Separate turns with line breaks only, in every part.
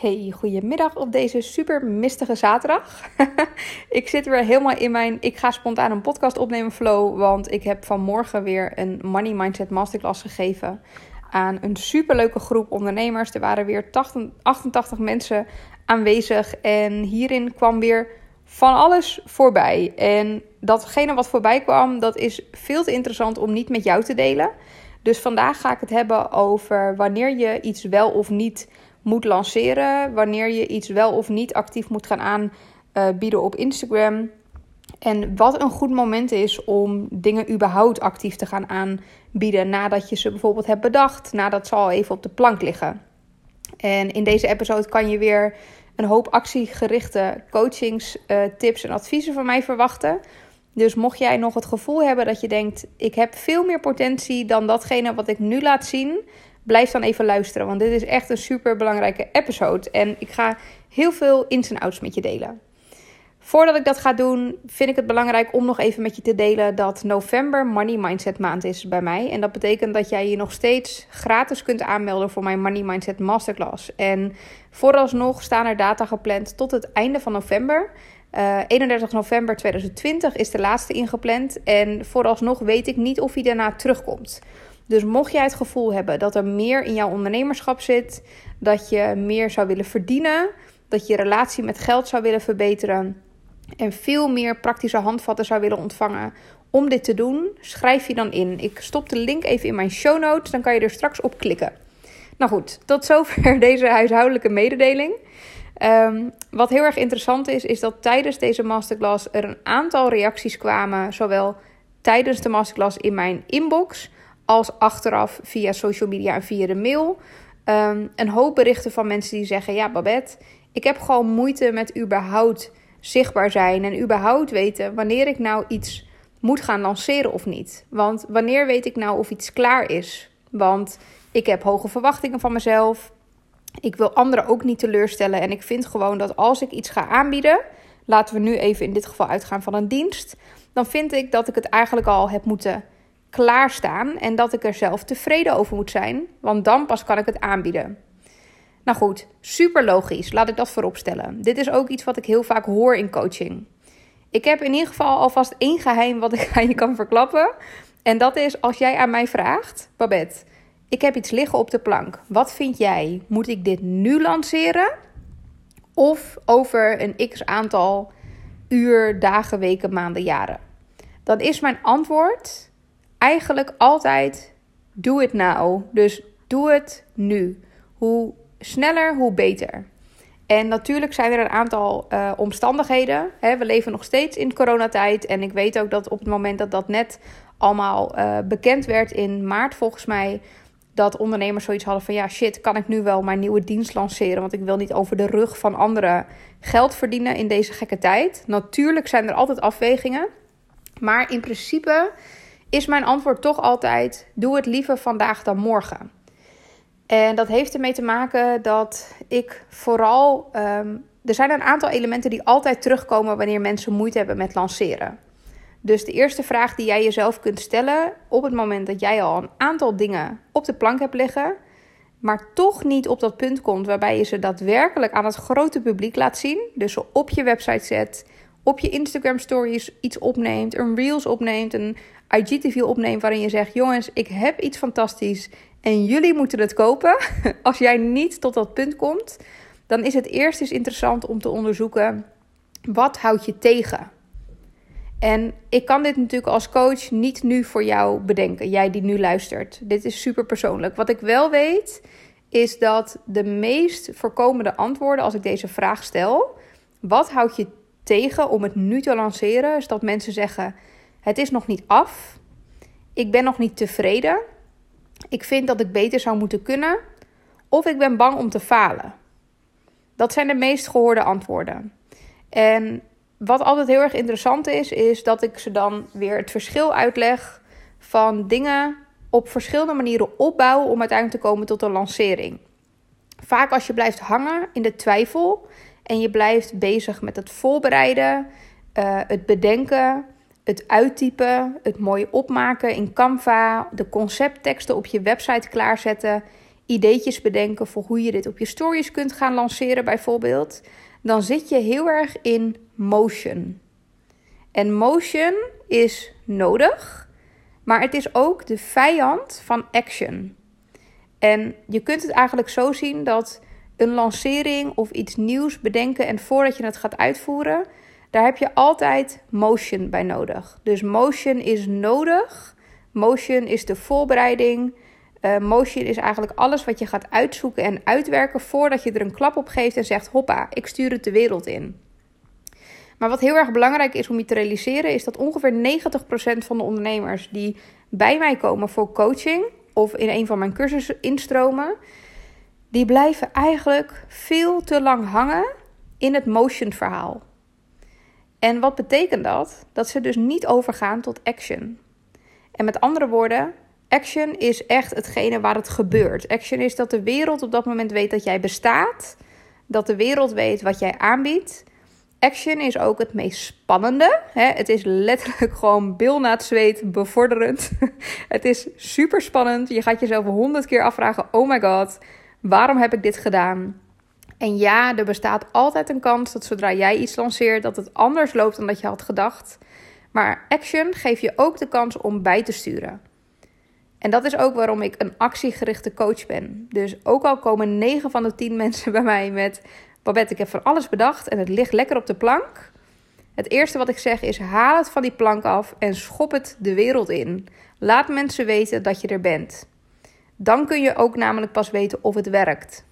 Hey, goedemiddag op deze super mistige zaterdag. ik zit weer helemaal in mijn ik ga spontaan een podcast opnemen flow, want ik heb vanmorgen weer een Money Mindset Masterclass gegeven aan een superleuke groep ondernemers. Er waren weer 88 mensen aanwezig en hierin kwam weer van alles voorbij. En datgene wat voorbij kwam, dat is veel te interessant om niet met jou te delen. Dus vandaag ga ik het hebben over wanneer je iets wel of niet moet lanceren, wanneer je iets wel of niet actief moet gaan aanbieden op Instagram. En wat een goed moment is om dingen überhaupt actief te gaan aanbieden nadat je ze bijvoorbeeld hebt bedacht, nadat ze al even op de plank liggen. En in deze episode kan je weer een hoop actiegerichte coachings, uh, tips en adviezen van mij verwachten. Dus mocht jij nog het gevoel hebben dat je denkt: ik heb veel meer potentie dan datgene wat ik nu laat zien, blijf dan even luisteren. Want dit is echt een super belangrijke episode. En ik ga heel veel ins en outs met je delen. Voordat ik dat ga doen, vind ik het belangrijk om nog even met je te delen dat november Money Mindset maand is bij mij. En dat betekent dat jij je nog steeds gratis kunt aanmelden voor mijn Money Mindset Masterclass. En vooralsnog staan er data gepland tot het einde van november. Uh, eh, 31 november 2020 is de laatste ingepland. En vooralsnog weet ik niet of hij daarna terugkomt. Dus mocht jij het gevoel hebben dat er meer in jouw ondernemerschap zit, dat je meer zou willen verdienen, dat je relatie met geld zou willen verbeteren en veel meer praktische handvatten zou willen ontvangen om dit te doen, schrijf je dan in. Ik stop de link even in mijn show notes, dan kan je er straks op klikken. Nou goed, tot zover deze huishoudelijke mededeling. Ehm, wat heel erg interessant is, is dat tijdens deze masterclass er een aantal reacties kwamen, zowel tijdens de masterclass in mijn inbox als achteraf via social media en via de mail. Een hoop berichten van mensen die zeggen: Ja, Babette, ik heb gewoon moeite met überhaupt zichtbaar zijn en überhaupt weten wanneer ik nou iets moet gaan lanceren of niet. Want wanneer weet ik nou of iets klaar is? Want ik heb hoge verwachtingen van mezelf. Ik wil anderen ook niet teleurstellen. En ik vind gewoon dat als ik iets ga aanbieden, laten we nu even in dit geval uitgaan van een dienst, dan vind ik dat ik het eigenlijk al heb moeten klaarstaan en dat ik er zelf tevreden over moet zijn, want dan pas kan ik het aanbieden. Nou goed, super logisch, laat ik dat voorop stellen. Dit is ook iets wat ik heel vaak hoor in coaching. Ik heb in ieder geval alvast één geheim wat ik aan je kan verklappen. En dat is als jij aan mij vraagt, Babette, ik heb iets liggen op de plank. Wat vind jij? Moet ik dit nu lanceren? Of over een x aantal uur, dagen, weken, maanden, jaren? Dan is mijn antwoord eigenlijk altijd doe het nou. Dus doe het nu. Hoe sneller, hoe beter. En natuurlijk zijn er een aantal uh, omstandigheden. We leven nog steeds in coronatijd. En ik weet ook dat op het moment dat dat net allemaal uh, bekend werd in maart, volgens mij, dat ondernemers zoiets hadden van ja, shit, kan ik nu wel mijn nieuwe dienst lanceren? Want ik wil niet over de rug van anderen geld verdienen in deze gekke tijd. Natuurlijk zijn er altijd afwegingen. Maar in principe is mijn antwoord toch altijd: doe het liever vandaag dan morgen. En dat heeft ermee te maken dat ik vooral. Ehm, er zijn een aantal elementen die altijd terugkomen wanneer mensen moeite hebben met lanceren. Dus de eerste vraag die jij jezelf kunt stellen op het moment dat jij al een aantal dingen op de plank hebt liggen, maar toch niet op dat punt komt waarbij je ze daadwerkelijk aan het grote publiek laat zien, dus ze op je website zet, op je Instagram stories iets opneemt, een reels opneemt, een IGTV opneemt waarin je zegt: Jongens, ik heb iets fantastisch en jullie moeten het kopen. Als jij niet tot dat punt komt, dan is het eerst eens interessant om te onderzoeken: wat houdt je tegen? En ik kan dit natuurlijk als coach niet nu voor jou bedenken, jij die nu luistert. Dit is super persoonlijk. Wat ik wel weet, is dat de meest voorkomende antwoorden als ik deze vraag stel: wat houdt je tegen om het nu te lanceren? Is dat mensen zeggen: het is nog niet af. Ik ben nog niet tevreden. Ik vind dat ik beter zou moeten kunnen. Of ik ben bang om te falen. Dat zijn de meest gehoorde antwoorden. En wat altijd heel erg interessant is, is dat ik ze dan weer het verschil uitleg van dingen op verschillende manieren opbouwen om uiteindelijk te komen tot een lancering. Vaak als je blijft hangen in de twijfel en je blijft bezig met het voorbereiden, uh, het bedenken, het uittypen, het mooi opmaken in Canva, de conceptteksten op je website klaarzetten, ideetjes bedenken voor hoe je dit op je stories kunt gaan lanceren, bijvoorbeeld, dan zit je heel erg in motion. En motion is nodig, maar het is ook de vijand van action. En je kunt het eigenlijk zo zien dat een lancering of iets nieuws bedenken en voordat je het gaat uitvoeren, daar heb je altijd motion bij nodig. Dus motion is nodig. Motion is de voorbereiding. Uh, motion is eigenlijk alles wat je gaat uitzoeken en uitwerken voordat je er een klap op geeft en zegt: hoppa, ik stuur het de wereld in. Maar wat heel erg belangrijk is om je te realiseren, is dat ongeveer 90% van de ondernemers die bij mij komen voor coaching of in een van mijn cursussen instromen, die blijven eigenlijk veel te lang hangen in het motion verhaal. En wat betekent dat? Dat ze dus niet overgaan tot action. En met andere woorden, action is echt hetgene waar het gebeurt. Action is dat de wereld op dat moment weet dat jij bestaat, dat de wereld weet wat jij aanbiedt. Action is ook het meest spannende. Het is letterlijk gewoon bil na het zweet bevorderend. Het is super spannend. Je gaat jezelf honderd keer afvragen: oh my god, waarom heb ik dit gedaan? En ja, er bestaat altijd een kans dat zodra jij iets lanceert, dat het anders loopt dan dat je had gedacht. Maar action geeft je ook de kans om bij te sturen. En dat is ook waarom ik een actiegerichte coach ben. Dus ook al komen 9 van de 10 mensen bij mij met: Babette, ik heb van alles bedacht en het ligt lekker op de plank. Het eerste wat ik zeg is: haal het van die plank af en schop het de wereld in. Laat mensen weten dat je er bent. Dan kun je ook namelijk pas weten of het werkt.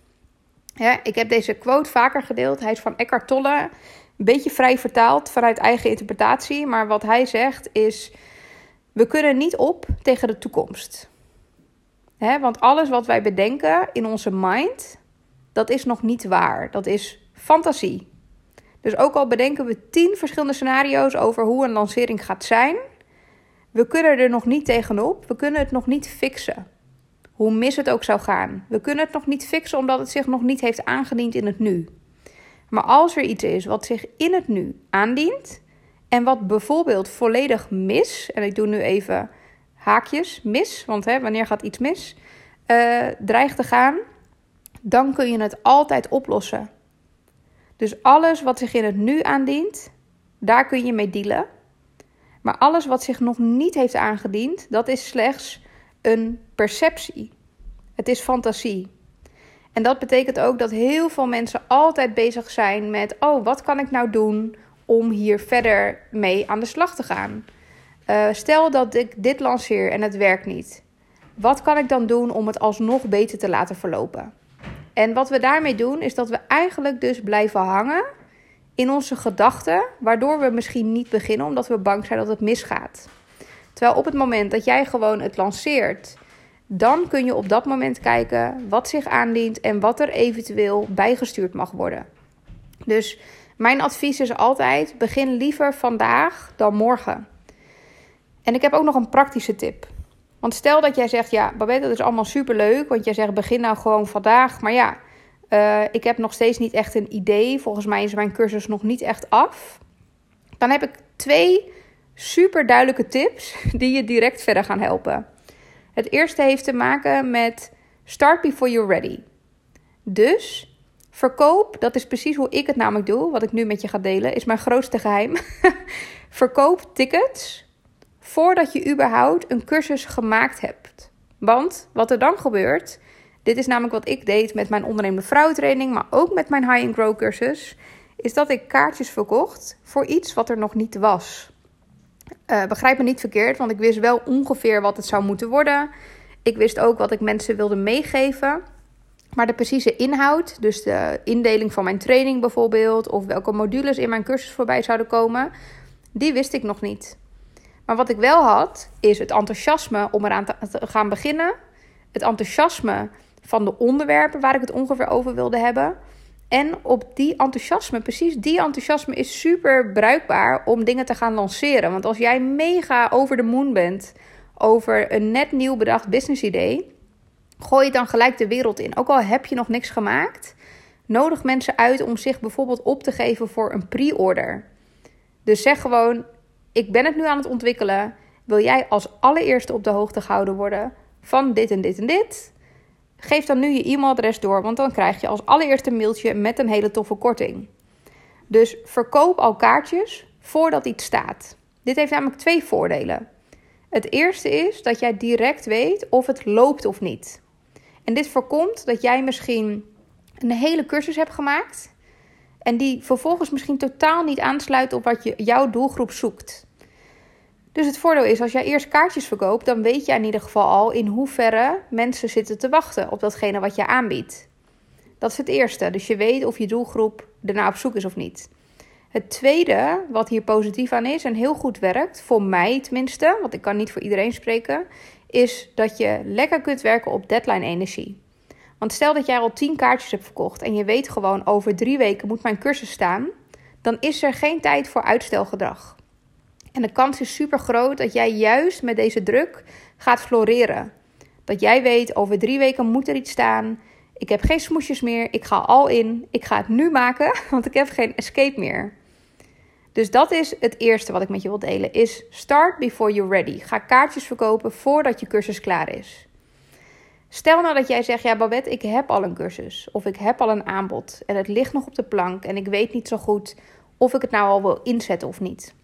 Ik heb deze quote vaker gedeeld. Hij is van Eckhart Tolle. Een beetje vrij vertaald vanuit eigen interpretatie. Maar wat hij zegt is: we kunnen niet op tegen de toekomst. want alles wat wij bedenken in onze mind, dat is nog niet waar. Dat is fantasie. Dus ook al bedenken we tien verschillende scenario's over hoe een lancering gaat zijn, we kunnen er nog niet tegenop. We kunnen het nog niet fixen. Hoe mis het ook zou gaan. We kunnen het nog niet fixen omdat het zich nog niet heeft aangediend in het nu. Maar als er iets is wat zich in het nu aandient en wat bijvoorbeeld volledig mis, en ik doe nu even haakjes mis, want hè, wanneer gaat iets mis, uh, dreigt te gaan, dan kun je het altijd oplossen. Dus alles wat zich in het nu aandient, daar kun je mee dealen. Maar alles wat zich nog niet heeft aangediend, dat is slechts een perceptie. Het is fantasie. En dat betekent ook dat heel veel mensen altijd bezig zijn met: oh, wat kan ik nou doen om hier verder mee aan de slag te gaan? Uh, stel dat ik dit lanceer en het werkt niet. Wat kan ik dan doen om het alsnog beter te laten verlopen? En wat we daarmee doen, is dat we eigenlijk dus blijven hangen in onze gedachten, waardoor we misschien niet beginnen omdat we bang zijn dat het misgaat. Terwijl op het moment dat jij gewoon het lanceert, dan kun je op dat moment kijken wat zich aandient en wat er eventueel bijgestuurd mag worden. Dus mijn advies is altijd: begin liever vandaag dan morgen. En ik heb ook nog een praktische tip. Want stel dat jij zegt, ja, Babette, dat is allemaal superleuk. Want jij zegt, begin nou gewoon vandaag. Maar ja, uh, ik heb nog steeds niet echt een idee. Volgens mij is mijn cursus nog niet echt af. Dan heb ik twee super duidelijke tips die je direct verder gaan helpen. Het eerste heeft te maken met start before you're ready. Dus verkoop, dat is precies hoe ik het namelijk doe. Wat ik nu met je ga delen, is mijn grootste geheim. verkoop tickets voordat je überhaupt een cursus gemaakt hebt. Want wat er dan gebeurt, dit is namelijk wat ik deed met mijn ondernemende vrouwentraining, maar ook met mijn High and Grow cursus, is dat ik kaartjes verkocht voor iets wat er nog niet was. Uh, begrijp me niet verkeerd, want ik wist wel ongeveer wat het zou moeten worden. Ik wist ook wat ik mensen wilde meegeven. Maar de precieze inhoud, dus de indeling van mijn training bijvoorbeeld, of welke modules in mijn cursus voorbij zouden komen, die wist ik nog niet. Maar wat ik wel had, is het enthousiasme om eraan te gaan beginnen. Het enthousiasme van de onderwerpen waar ik het ongeveer over wilde hebben. En op die enthousiasme, precies die enthousiasme is super bruikbaar om dingen te gaan lanceren. Want als jij mega over de moon bent over een net nieuw bedacht business idee, gooi je dan gelijk de wereld in. Ook al heb je nog niks gemaakt, nodig mensen uit om zich bijvoorbeeld op te geven voor een pre-order. Dus zeg gewoon: ik ben het nu aan het ontwikkelen. Wil jij als allereerste op de hoogte gehouden worden van dit en dit en dit? Geef dan nu je e-mailadres door, want dan krijg je als allereerste mailtje met een hele toffe korting. Dus verkoop al kaartjes voordat iets staat. Dit heeft namelijk twee voordelen. Het eerste is dat jij direct weet of het loopt of niet. En dit voorkomt dat jij misschien een hele cursus hebt gemaakt en die vervolgens misschien totaal niet aansluit op wat je, jouw doelgroep zoekt. Dus het voordeel is, als jij eerst kaartjes verkoopt, dan weet je in ieder geval al in hoeverre mensen zitten te wachten op datgene wat je aanbiedt. Dat is het eerste. Dus je weet of je doelgroep ernaar op zoek is of niet. Het tweede, wat hier positief aan is en heel goed werkt, voor mij tenminste, want ik kan niet voor iedereen spreken, is dat je lekker kunt werken op deadline energie. Want stel dat jij al 10 kaartjes hebt verkocht en je weet gewoon over drie weken moet mijn cursus staan, dan is er geen tijd voor uitstelgedrag. En de kans is super groot dat jij juist met deze druk gaat floreren. Dat jij weet over drie weken moet er iets staan. Ik heb geen smoesjes meer. Ik ga al in. Ik ga het nu maken, want ik heb geen escape meer. Dus dat is het eerste wat ik met je wil delen. Is start before you're ready. Ga kaartjes verkopen voordat je cursus klaar is. Stel nou dat jij zegt, ja Babette, ik heb al een cursus. Of ik heb al een aanbod. En het ligt nog op de plank. En ik weet niet zo goed of ik het nou al wil inzetten of niet.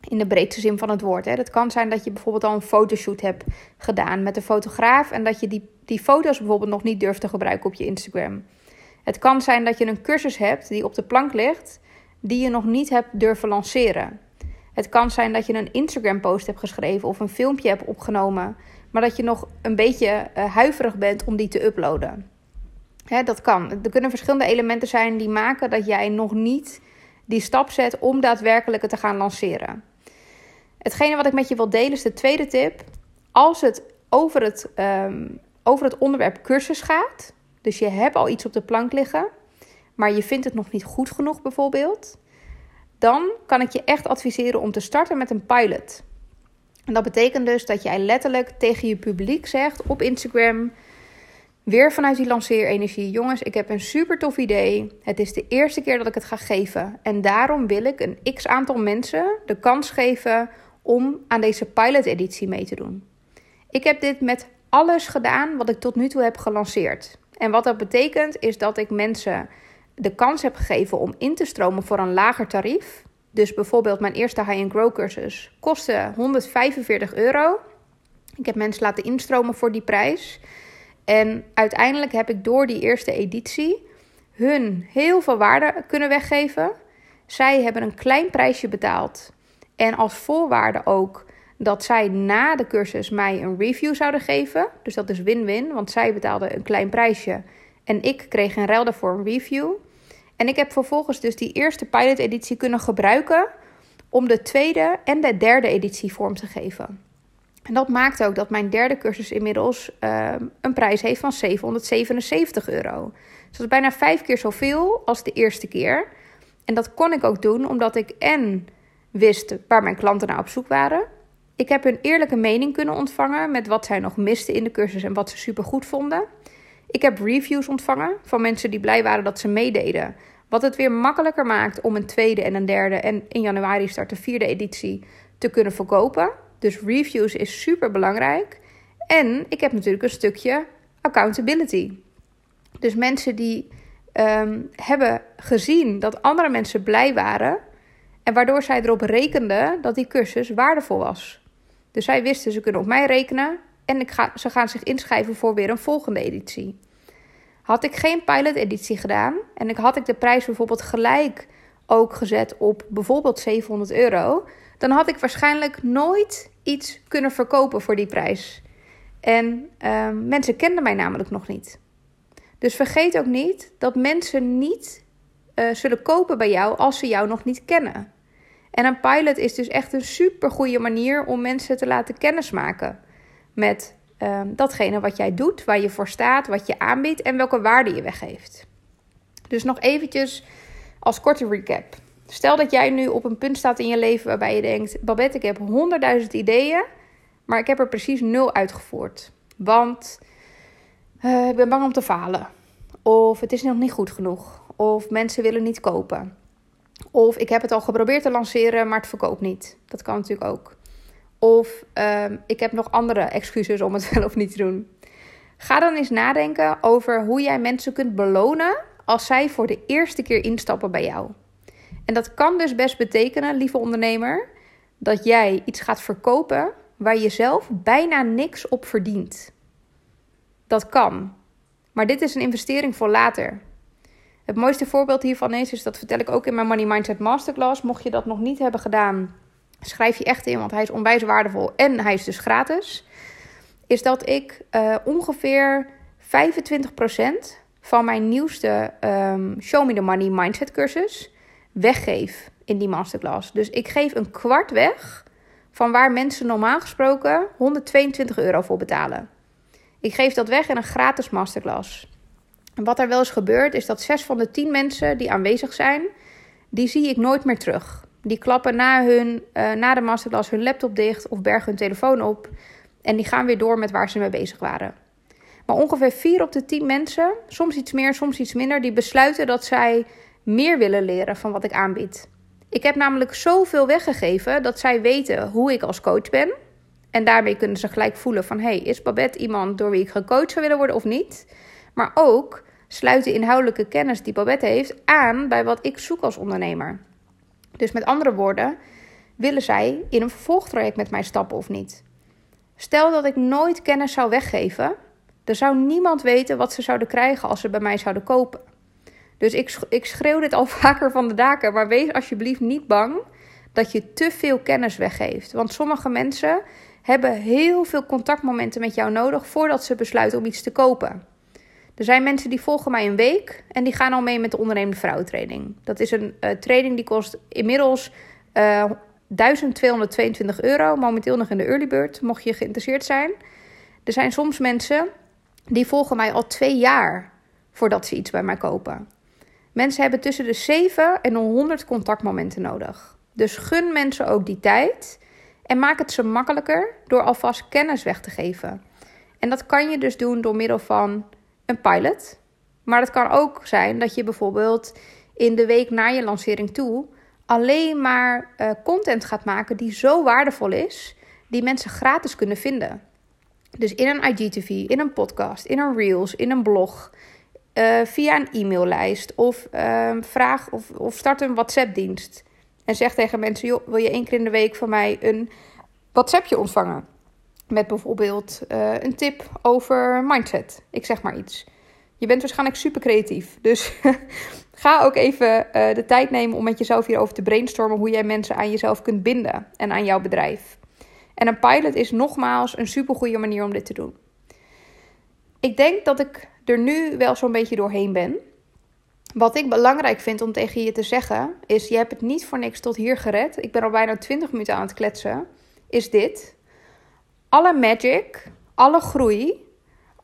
In de breedste zin van het woord. Hè. Het kan zijn dat je bijvoorbeeld al een fotoshoot hebt gedaan met een fotograaf. En dat je die, die foto's bijvoorbeeld nog niet durft te gebruiken op je Instagram. Het kan zijn dat je een cursus hebt die op de plank ligt die je nog niet hebt durven lanceren. Het kan zijn dat je een Instagram-post hebt geschreven of een filmpje hebt opgenomen, maar dat je nog een beetje uh, huiverig bent om die te uploaden. Hè, dat kan. Er kunnen verschillende elementen zijn die maken dat jij nog niet die stap zet om daadwerkelijk het te gaan lanceren. Hetgene wat ik met je wil delen is de tweede tip. Als het over het, um, over het onderwerp cursus gaat, dus je hebt al iets op de plank liggen, maar je vindt het nog niet goed genoeg bijvoorbeeld, dan kan ik je echt adviseren om te starten met een pilot. En dat betekent dus dat jij letterlijk tegen je publiek zegt op Instagram, weer vanuit die lanceerenergie, jongens, ik heb een super tof idee. Het is de eerste keer dat ik het ga geven en daarom wil ik een x aantal mensen de kans geven om aan deze pilot editie mee te doen. Ik heb dit met alles gedaan wat ik tot nu toe heb gelanceerd. En wat dat betekent is dat ik mensen de kans heb gegeven om in te stromen voor een lager tarief. Dus bijvoorbeeld mijn eerste high-end grow cursus kostte 145 euro. Ik heb mensen laten instromen voor die prijs. En uiteindelijk heb ik door die eerste editie hun heel veel waarde kunnen weggeven. Zij hebben een klein prijsje betaald. En als voorwaarde ook dat zij na de cursus mij een review zouden geven. Dus dat is win-win, want zij betaalden een klein prijsje en ik kreeg een ruil daarvoor een review. En ik heb vervolgens dus die eerste pilot-editie kunnen gebruiken om de tweede en de derde editie vorm te geven. En dat maakt ook dat mijn derde cursus inmiddels uh, een prijs heeft van 777 euro. Dus dat is bijna vijf keer zoveel als de eerste keer. En dat kon ik ook doen omdat ik en wist waar mijn klanten naar op zoek waren. Ik heb hun eerlijke mening kunnen ontvangen met wat zij nog misten in de cursus en wat ze super goed vonden. Ik heb reviews ontvangen van mensen die blij waren dat ze meededen. Wat het weer makkelijker maakt om een tweede en een derde en in januari start de vierde editie te kunnen verkopen. Dus reviews is super belangrijk. En ik heb natuurlijk een stukje accountability. Dus mensen die um, hebben gezien dat andere mensen blij waren. En waardoor zij erop rekenden dat die cursus waardevol was. Dus zij wisten ze kunnen op mij rekenen. En ik ga, ze gaan zich inschrijven voor weer een volgende editie. Had ik geen pilot-editie gedaan en ik had ik de prijs bijvoorbeeld gelijk ook gezet op bijvoorbeeld 700 euro, dan had ik waarschijnlijk nooit iets kunnen verkopen voor die prijs. En uh, mensen kenden mij namelijk nog niet. Dus vergeet ook niet dat mensen niet uh, zullen kopen bij jou als ze jou nog niet kennen. En een pilot is dus echt een super goede manier om mensen te laten kennismaken met um, datgene wat jij doet, waar je voor staat, wat je aanbiedt en welke waarde je weggeeft. Dus nog eventjes als korte recap. Stel dat jij nu op een punt staat in je leven waarbij je denkt: Babette, ik heb honderdduizend ideeën, maar ik heb er precies nul uitgevoerd. Want uh, ik ben bang om te falen. Of het is nog niet goed genoeg. Of mensen willen niet kopen. Of ik heb het al geprobeerd te lanceren, maar het verkoopt niet. Dat kan natuurlijk ook. Of uh, ik heb nog andere excuses om het wel of niet te doen. Ga dan eens nadenken over hoe jij mensen kunt belonen als zij voor de eerste keer instappen bij jou. En dat kan dus best betekenen, lieve ondernemer, dat jij iets gaat verkopen waar je zelf bijna niks op verdient. Dat kan. Maar dit is een investering voor later. Het mooiste voorbeeld hiervan is, dat vertel ik ook in mijn Money Mindset Masterclass. Mocht je dat nog niet hebben gedaan, schrijf je echt in, want hij is onwijs waardevol en hij is dus gratis. Is dat ik uh, ongeveer 25% van mijn nieuwste um, Show Me the Money Mindset cursus weggeef in die masterclass. Dus ik geef een kwart weg van waar mensen normaal gesproken 122 euro voor betalen. Ik geef dat weg in een gratis masterclass. En wat er wel eens gebeurt, is dat zes van de tien mensen die aanwezig zijn, die zie ik nooit meer terug. Die klappen na, hun, uh, na de masterclass hun laptop dicht of bergen hun telefoon op. En die gaan weer door met waar ze mee bezig waren. Maar ongeveer vier op de tien mensen, soms iets meer, soms iets minder, die besluiten dat zij meer willen leren van wat ik aanbied. Ik heb namelijk zoveel weggegeven dat zij weten hoe ik als coach ben. En daarmee kunnen ze gelijk voelen van... hey, is Babette iemand door wie ik gecoacht zou willen worden of niet? Maar ook sluit de inhoudelijke kennis die Babette heeft aan bij wat ik zoek als ondernemer. Dus met andere woorden, willen zij in een vervolgtraject met mij stappen of niet? Stel dat ik nooit kennis zou weggeven, dan zou niemand weten wat ze zouden krijgen als ze bij mij zouden kopen. Dus ik, ik schreeuw dit al vaker van de daken, maar wees alsjeblieft niet bang dat je te veel kennis weggeeft. Want sommige mensen hebben heel veel contactmomenten met jou nodig voordat ze besluiten om iets te kopen. Er zijn mensen die volgen mij een week en die gaan al mee met de ondernemende vrouwentraining. Dat is een uh, training die kost inmiddels uh, eh, 1222 euro. Momenteel nog in de early bird, mocht je geïnteresseerd zijn. Er zijn soms mensen die volgen mij al twee jaar voordat ze iets bij mij kopen. Mensen hebben tussen de 7 en 100 contactmomenten nodig. Dus gun mensen ook die tijd en maak het ze makkelijker door alvast kennis weg te geven. En dat kan je dus doen door middel van een pilot. Maar het kan ook zijn dat je bijvoorbeeld in de week na je lancering toe alleen maar uh, content gaat maken die zo waardevol is, die mensen gratis kunnen vinden. Dus in een IGTV, in een podcast, in een Reels, in een blog, uh, via een e-maillijst of uh, vraag of, of start een WhatsApp-dienst. En zeg tegen mensen: wil je één keer in de week van mij een WhatsAppje ontvangen? Met bijvoorbeeld uh, een tip over mindset. Ik zeg maar iets. Je bent waarschijnlijk super creatief. Dus ga ook even uh, de tijd nemen om met jezelf hierover te brainstormen hoe jij mensen aan jezelf kunt binden en aan jouw bedrijf. En een pilot is nogmaals een super goede manier om dit te doen. Ik denk dat ik er nu wel zo'n beetje doorheen ben. Wat ik belangrijk vind om tegen je te zeggen is: je hebt het niet voor niks tot hier gered. Ik ben al bijna 20 minuten aan het kletsen. Is dit? Alle magic, alle groei,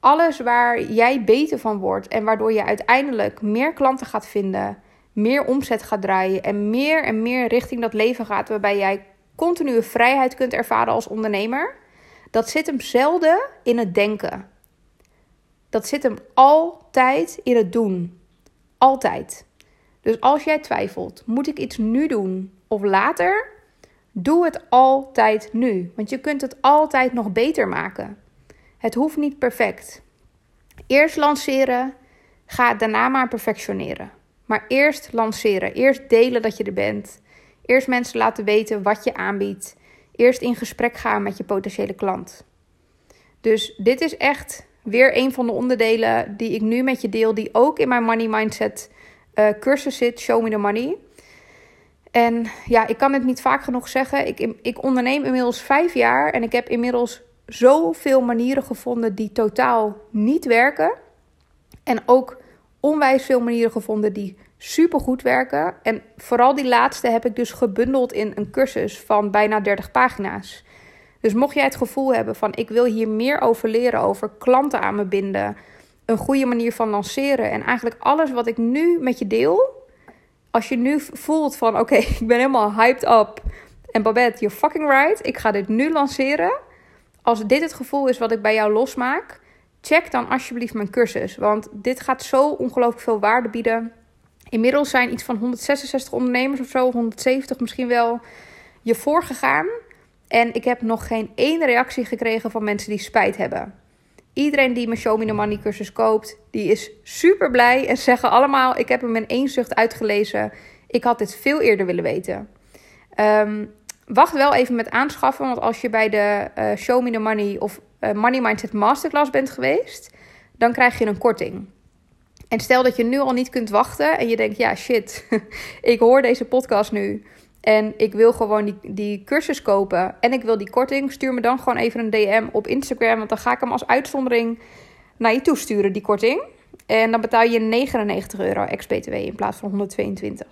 alles waar jij beter van wordt en waardoor je uiteindelijk meer klanten gaat vinden, meer omzet gaat draaien en meer en meer richting dat leven gaat waarbij jij continue vrijheid kunt ervaren als ondernemer, dat zit hem zelden in het denken. Dat zit hem altijd in het doen. Altijd. Dus als jij twijfelt, moet ik iets nu doen of later? Doe het altijd nu, want je kunt het altijd nog beter maken. Het hoeft niet perfect. Eerst lanceren, ga daarna maar perfectioneren. Maar eerst lanceren, eerst delen dat je er bent. Eerst mensen laten weten wat je aanbiedt. Eerst in gesprek gaan met je potentiële klant. Dus dit is echt weer een van de onderdelen die ik nu met je deel, die ook in mijn Money Mindset uh, cursus zit, Show Me the Money. En ja, ik kan het niet vaak genoeg zeggen. Ik, ik onderneem inmiddels vijf jaar en ik heb inmiddels zoveel manieren gevonden die totaal niet werken. En ook onwijs veel manieren gevonden die super goed werken. En vooral die laatste heb ik dus gebundeld in een cursus van bijna 30 pagina's. Dus mocht jij het gevoel hebben van ik wil hier meer over leren, over klanten aan me binden, een goede manier van lanceren en eigenlijk alles wat ik nu met je deel, als je nu voelt van oké, ik ben helemaal hyped up en Babette, you're fucking right, ik ga dit nu lanceren. Als dit het gevoel is wat ik bij jou losmaak, check dan alsjeblieft mijn cursus, want dit gaat zo ongelooflijk veel waarde bieden. Inmiddels zijn iets van 166 ondernemers of zo, 170 misschien wel, je voorgegaan. En ik heb nog geen één reactie gekregen van mensen die spijt hebben. Iedereen die mijn Show Me The Money cursus koopt, die is super blij. En zeggen allemaal, ik heb hem in één zucht uitgelezen. Ik had dit veel eerder willen weten. Um, wacht wel even met aanschaffen. Want als je bij de uh, Show Me The Money of uh, Money Mindset Masterclass bent geweest... dan krijg je een korting. En stel dat je nu al niet kunt wachten en je denkt, ja shit, ik hoor deze podcast nu en ik wil gewoon die, die cursus kopen en ik wil die korting, stuur me dan gewoon even een DM op Instagram, want dan ga ik hem als uitzondering naar je toesturen, die korting. En dan betaal je 99 euro ex-BTW in plaats van 122.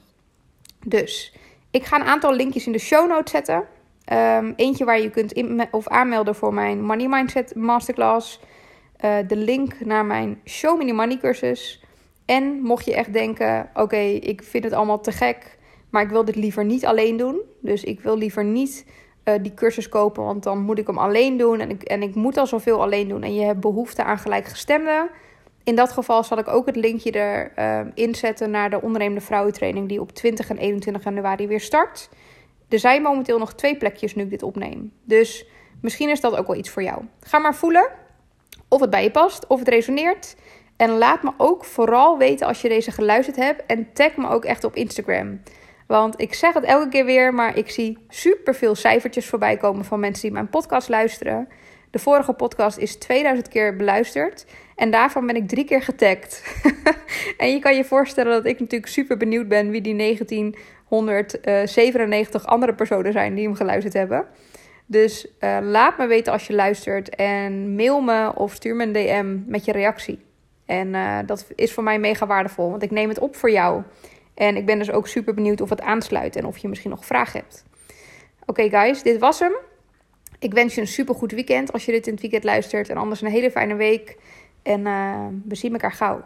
Dus ik ga een aantal linkjes in de show notes zetten. Um, eentje waar je kunt in, of aanmelden voor mijn Money Mindset Masterclass. Uh, de link naar mijn Show The Money cursus. En mocht je echt denken: oké, ik vind het allemaal te gek, maar ik wil dit liever niet alleen doen. Dus ik wil liever niet uh, die cursus kopen, want dan moet ik hem alleen doen. En ik, en ik moet al zoveel alleen doen. En je hebt behoefte aan gelijkgestemden. In dat geval zal ik ook het linkje erin uh, zetten naar de ondernemende vrouwentraining die op 20 en 21 januari weer start. Er zijn momenteel nog twee plekjes nu ik dit opneem. Dus misschien is dat ook wel iets voor jou. Ga maar voelen of het bij je past, of het resoneert. En laat me ook vooral weten als je deze geluisterd hebt. En tag me ook echt op Instagram. Want ik zeg het elke keer weer, maar ik zie superveel cijfertjes voorbij komen van mensen die mijn podcast luisteren. De vorige podcast is 2000 keer beluisterd. En daarvan ben ik drie keer getagd. en je kan je voorstellen dat ik natuurlijk super benieuwd ben wie die 1997 andere personen zijn die hem geluisterd hebben. Dus uh, laat me weten als je luistert en mail me of stuur me een DM met je reactie. En uh, dat is voor mij mega waardevol, want ik neem het op voor jou. En ik ben dus ook super benieuwd of het aansluit en of je misschien nog vragen hebt. Oké, guys, dit was hem. Ik wens je een super goed weekend als je dit in het weekend luistert. En anders een hele fijne week. En uh, we zien elkaar gauw.